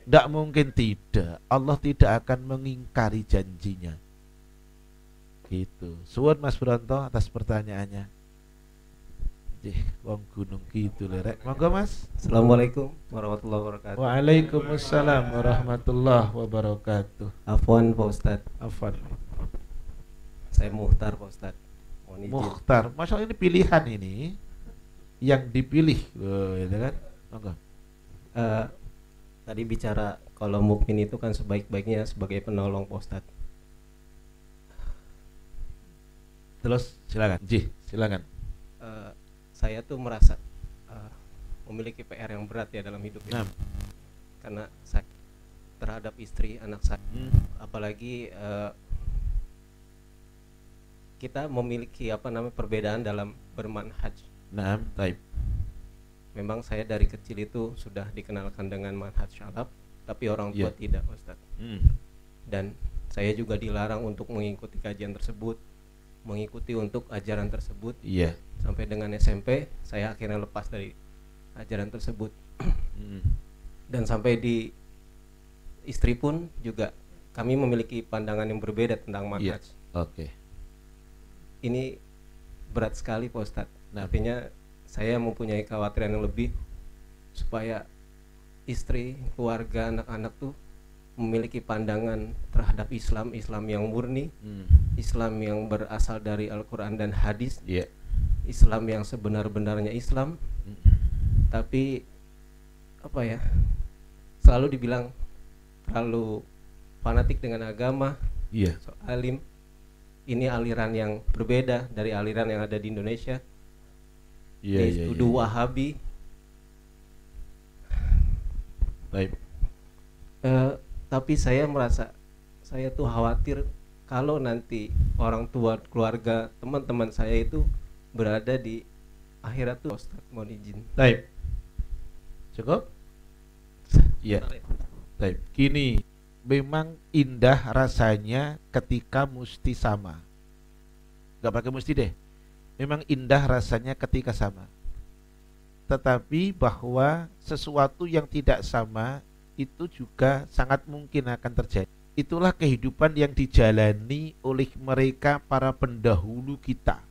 Tidak mungkin tidak. Allah tidak akan mengingkari janjinya. Gitu. Suwun Mas Bronto atas pertanyaannya. Jih, wong gunung gitu lerek. Monggo Mas. Assalamualaikum warahmatullahi wabarakatuh. Waalaikumsalam warahmatullahi wabarakatuh. Afwan Pak Ustad. Afwan. Saya Muhtar Pak Ustad. Muhtar. Masya ini pilihan ini yang dipilih, oh, gitu kan? Monggo. Uh, tadi bicara kalau mukmin itu kan sebaik-baiknya sebagai penolong Pak Ustad. Terus silakan. Jih, silakan. Uh, saya tuh merasa uh, memiliki PR yang berat ya dalam hidup ini. Nah. Karena saya terhadap istri, anak saya, hmm. apalagi uh, kita memiliki apa namanya perbedaan dalam bermanhaj. Nah, type. Memang saya dari kecil itu sudah dikenalkan dengan manhaj syalab, tapi orang tua yeah. tidak, Ustaz. Hmm. Dan saya juga dilarang untuk mengikuti kajian tersebut, mengikuti untuk ajaran tersebut. Iya. Yeah sampai dengan SMP saya akhirnya lepas dari ajaran tersebut hmm. dan sampai di istri pun juga kami memiliki pandangan yang berbeda tentang manhaj. Yeah. Oke. Okay. Ini berat sekali Pak Ustadz. Nah, artinya saya mempunyai kekhawatiran yang lebih supaya istri, keluarga, anak-anak tuh memiliki pandangan terhadap Islam, Islam yang murni, hmm. Islam yang berasal dari Al-Quran dan hadis. Yeah Islam yang sebenar-benarnya Islam. Tapi apa ya selalu dibilang terlalu fanatik dengan agama iya. so, alim. Ini aliran yang berbeda dari aliran yang ada di Indonesia. Iya iya iya Wahabi. Baik. Uh, tapi saya merasa saya tuh khawatir kalau nanti orang tua keluarga teman-teman saya itu berada di akhirat tuh Ustaz mohon izin. Baik. Cukup? Iya. Baik. Kini memang indah rasanya ketika mesti sama. Gak pakai mesti deh. Memang indah rasanya ketika sama. Tetapi bahwa sesuatu yang tidak sama itu juga sangat mungkin akan terjadi. Itulah kehidupan yang dijalani oleh mereka para pendahulu kita.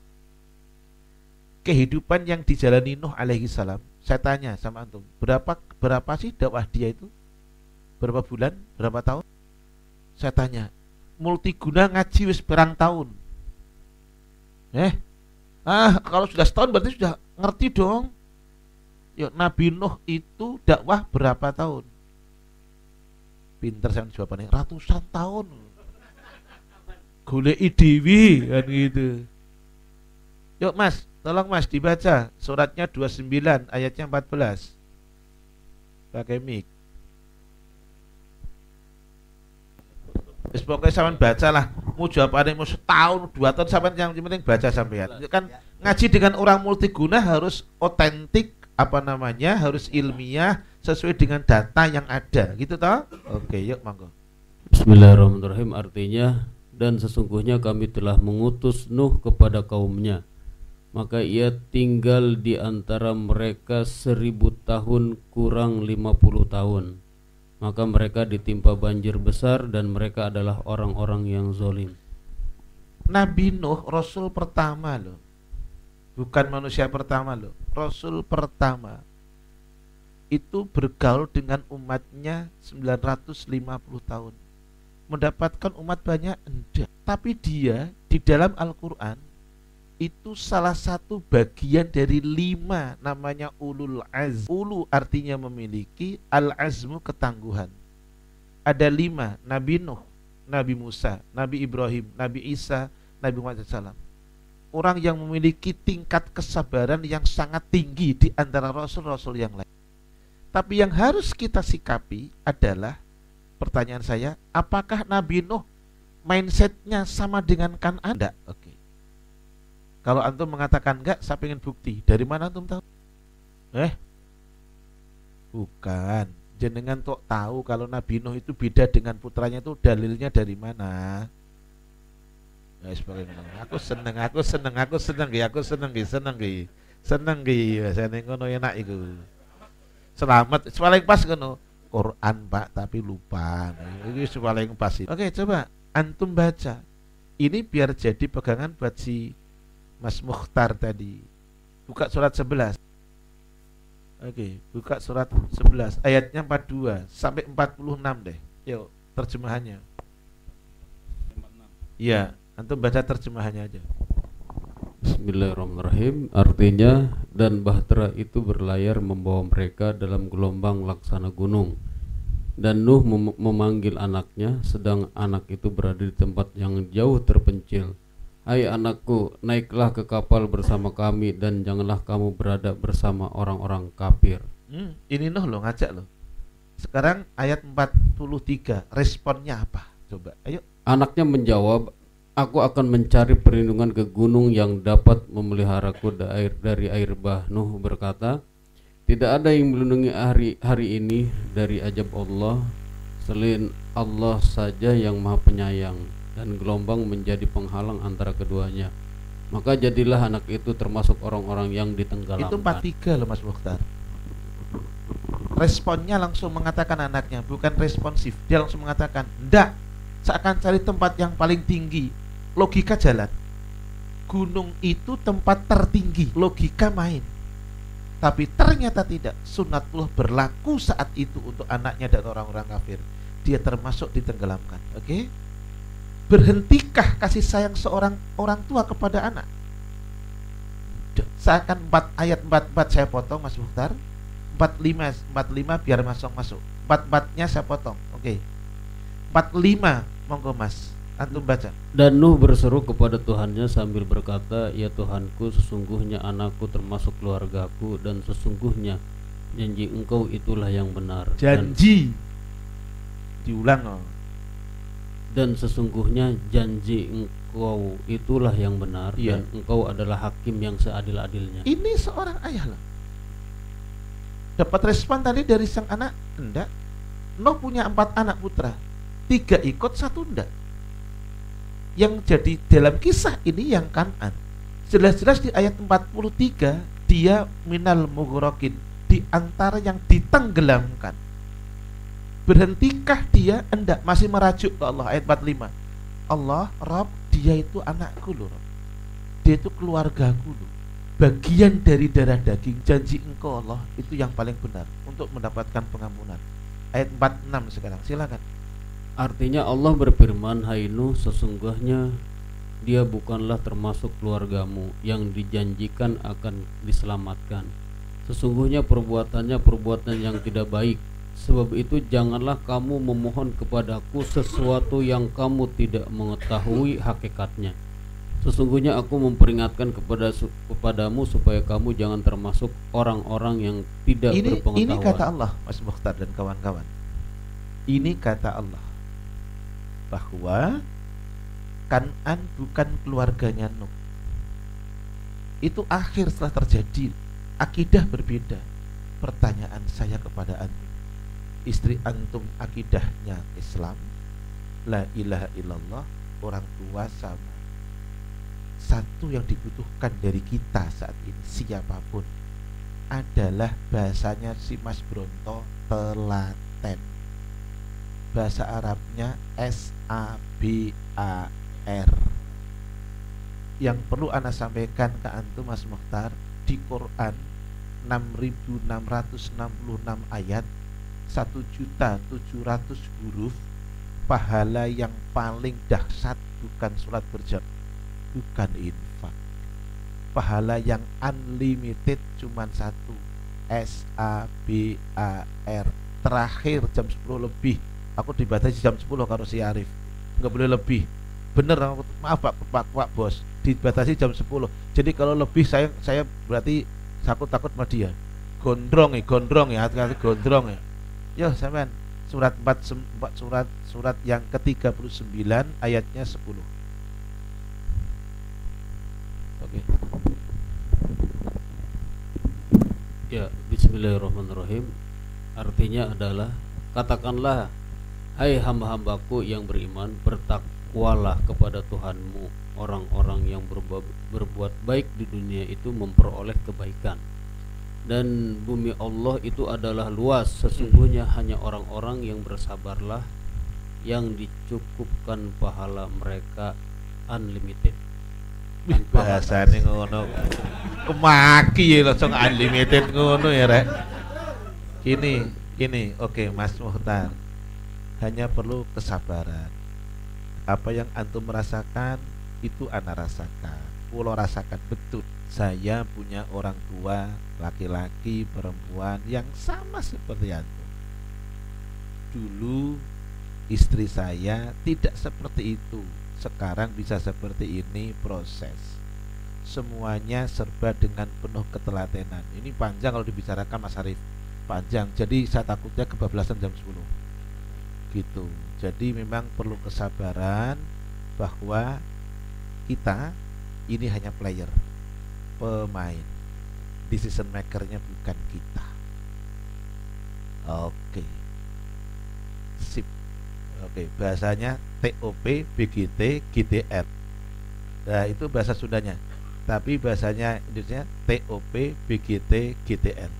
Kehidupan yang dijalani Nuh alaihi salam. Saya tanya sama antum berapa berapa sih dakwah dia itu? Berapa bulan? Berapa tahun? Saya tanya multiguna ngaji wis perang tahun. Eh? Ah kalau sudah setahun berarti sudah ngerti dong. Yuk Nabi Nuh itu dakwah berapa tahun pinter saya jawabannya ratusan tahun gule idewi kan gitu yuk mas Tolong Mas dibaca suratnya 29 ayatnya 14. Pakai mic. Wis pokoknya sampean baca lah. Mau jawabannya mau setahun, dua tahun sampean yang penting baca sampean. Kan ngaji dengan orang multiguna harus otentik apa namanya harus ilmiah sesuai dengan data yang ada. Gitu toh? Oke yuk monggo. Bismillahirrahmanirrahim. Artinya dan sesungguhnya kami telah mengutus Nuh kepada kaumnya. Maka ia tinggal di antara mereka seribu tahun kurang lima puluh tahun. Maka mereka ditimpa banjir besar dan mereka adalah orang-orang yang zolim Nabi Nuh Rasul pertama loh. Bukan manusia pertama loh. Rasul pertama Itu bergaul dengan umatnya 950 tahun. Mendapatkan umat banyak? Enggak. Tapi dia di dalam Al-Quran itu salah satu bagian dari lima namanya ulul az ulu artinya memiliki al azmu ketangguhan. Ada lima Nabi Nuh Nabi Musa Nabi Ibrahim Nabi Isa Nabi Muhammad SAW orang yang memiliki tingkat kesabaran yang sangat tinggi di antara rasul-rasul yang lain tapi yang harus kita sikapi adalah pertanyaan saya apakah Nabi Nuh mindsetnya sama dengan kan anda oke. Kalau antum mengatakan enggak, saya ingin bukti. Dari mana antum tahu? Eh? Bukan. Jenengan kok tahu kalau Nabi Nuh itu beda dengan putranya itu dalilnya dari mana? Ya, aku seneng, aku seneng, aku seneng, ya, aku seneng, ya, seneng, ya, seneng, ya, saya ngono enak itu. Selamat, paling pas ngono. Quran pak, tapi lupa. Ini paling pas. Oke, coba antum baca. Ini biar jadi pegangan buat si Mas Mukhtar tadi. Buka surat 11. Oke, buka surat 11 ayatnya 42 sampai 46 deh. Yuk, terjemahannya. Iya, antum baca terjemahannya aja. Bismillahirrahmanirrahim Artinya Dan bahtera itu berlayar membawa mereka dalam gelombang laksana gunung Dan Nuh mem memanggil anaknya Sedang anak itu berada di tempat yang jauh terpencil Hai anakku, naiklah ke kapal bersama kami dan janganlah kamu berada bersama orang-orang kafir. Hmm, ini noh lo ngajak lo. Sekarang ayat 43, responnya apa? Coba, ayo. Anaknya menjawab, aku akan mencari perlindungan ke gunung yang dapat memeliharaku dari, dari air bah. Nuh berkata, tidak ada yang melindungi hari hari ini dari ajab Allah selain Allah saja yang Maha Penyayang dan gelombang menjadi penghalang antara keduanya. Maka jadilah anak itu termasuk orang-orang yang ditenggelamkan. Itu 43 loh Mas Mukhtar. Responnya langsung mengatakan anaknya, bukan responsif. Dia langsung mengatakan, "Ndak, akan cari tempat yang paling tinggi." Logika jalan. Gunung itu tempat tertinggi, logika main. Tapi ternyata tidak. Sunatullah berlaku saat itu untuk anaknya dan orang-orang kafir. Dia termasuk ditenggelamkan. Oke? Okay? Berhentikah kasih sayang seorang orang tua kepada anak? Saya akan 4 ayat 44 saya potong Mas Muhtar 45 45 biar masuk masuk 44-nya saya potong Oke okay. 45 monggo Mas Antum baca Dan Nuh berseru kepada Tuhannya sambil berkata Ya Tuhanku sesungguhnya anakku termasuk keluargaku Dan sesungguhnya janji engkau itulah yang benar Janji dan, Diulang oh dan sesungguhnya janji engkau itulah yang benar iya. dan engkau adalah hakim yang seadil-adilnya. Ini seorang ayah lah. Dapat respon tadi dari sang anak, enggak. Nuh punya empat anak putra, tiga ikut, satu enggak. Yang jadi dalam kisah ini yang kanan. Jelas-jelas di ayat 43 dia minal mughrokin di antara yang ditenggelamkan Berhentikah dia? Enggak, masih merajuk ke Allah ayat 45. Allah, Rob, dia itu anakku loh. Dia itu keluargaku loh. Bagian dari darah daging janji engkau Allah itu yang paling benar untuk mendapatkan pengampunan. Ayat 46 sekarang, silakan. Artinya Allah berfirman, Hai Nuh, sesungguhnya dia bukanlah termasuk keluargamu yang dijanjikan akan diselamatkan. Sesungguhnya perbuatannya perbuatan yang tidak baik Sebab itu janganlah kamu memohon kepadaku sesuatu yang kamu tidak mengetahui hakikatnya. Sesungguhnya aku memperingatkan kepada kepadamu supaya kamu jangan termasuk orang-orang yang tidak ini, berpengetahuan. Ini kata Allah, Mas Mukhtar dan kawan-kawan. Ini kata Allah bahwa Kanan bukan keluarganya Nuh. Itu akhir setelah terjadi. Akidah berbeda. Pertanyaan saya kepada Anda istri antum akidahnya Islam la ilaha illallah orang tua sama satu yang dibutuhkan dari kita saat ini siapa pun adalah bahasanya si Mas Bronto telaten bahasa Arabnya S A B A R. Yang perlu anda sampaikan ke antum Mas Mukhtar di Quran 6666 ayat 1 juta 700 huruf pahala yang paling dahsyat bukan sholat berjamaah bukan infak. Pahala yang unlimited cuman satu S A B A R. Terakhir jam 10 lebih aku dibatasi jam 10 kalau si Arif. Nggak boleh lebih. Bener maaf pak, pak pak bos. Dibatasi jam 10 jadi kalau lebih saya saya berarti aku takut sama dia. Gondrong ya gondrong ya hati-hati gondrong ya. Yo sampean surat 4, 4 surat surat yang ke-39 ayatnya 10 Oke. Ya, bismillahirrahmanirrahim. Artinya adalah katakanlah hai hamba-hambaku yang beriman bertakwalah kepada Tuhanmu. Orang-orang yang berbuat, baik di dunia itu memperoleh kebaikan. Dan bumi Allah itu adalah luas. Sesungguhnya hanya orang-orang yang bersabarlah yang dicukupkan pahala mereka unlimited. Bahasane ngono. Kemaki ya langsung unlimited ngono ya rek. Ini ini oke okay, Mas Muhtar hanya perlu kesabaran. Apa yang antum merasakan itu anak rasakan. Pulau rasakan betul. Saya punya orang tua laki-laki perempuan yang sama seperti antum. Dulu istri saya tidak seperti itu. Sekarang bisa seperti ini proses. Semuanya serba dengan penuh ketelatenan. Ini panjang kalau dibicarakan Mas Arif. Panjang. Jadi saya takutnya kebablasan jam 10 gitu jadi memang perlu kesabaran bahwa kita ini hanya player pemain decision makernya bukan kita oke sip Oke, bahasanya TOP, BGT, GTR. Nah, itu bahasa Sundanya. Tapi bahasanya Indonesia TOP, BGT, GTR.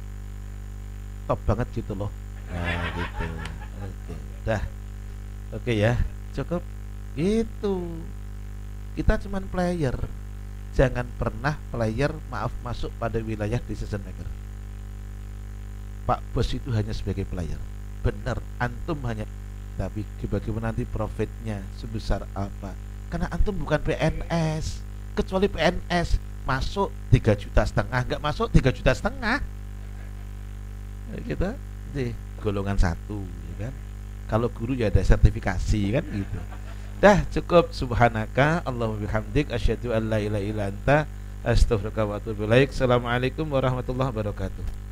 Top banget gitu loh. Nah, gitu. Oke, dah. Oke ya, cukup. Itu. Kita cuman player. Jangan pernah player maaf masuk pada wilayah decision maker. Pak bos itu hanya sebagai player. Benar, antum hanya tapi bagaimana nanti profitnya sebesar apa karena antum bukan PNS kecuali PNS masuk tiga juta setengah nggak masuk tiga juta setengah kita di golongan satu ya kan kalau guru ya ada sertifikasi kan gitu. Dah cukup. Subhanaka Allahumma bihamdik asyhadu an la ilaha illa anta astaghfiruka wa atubu ilaik. Assalamualaikum warahmatullahi wabarakatuh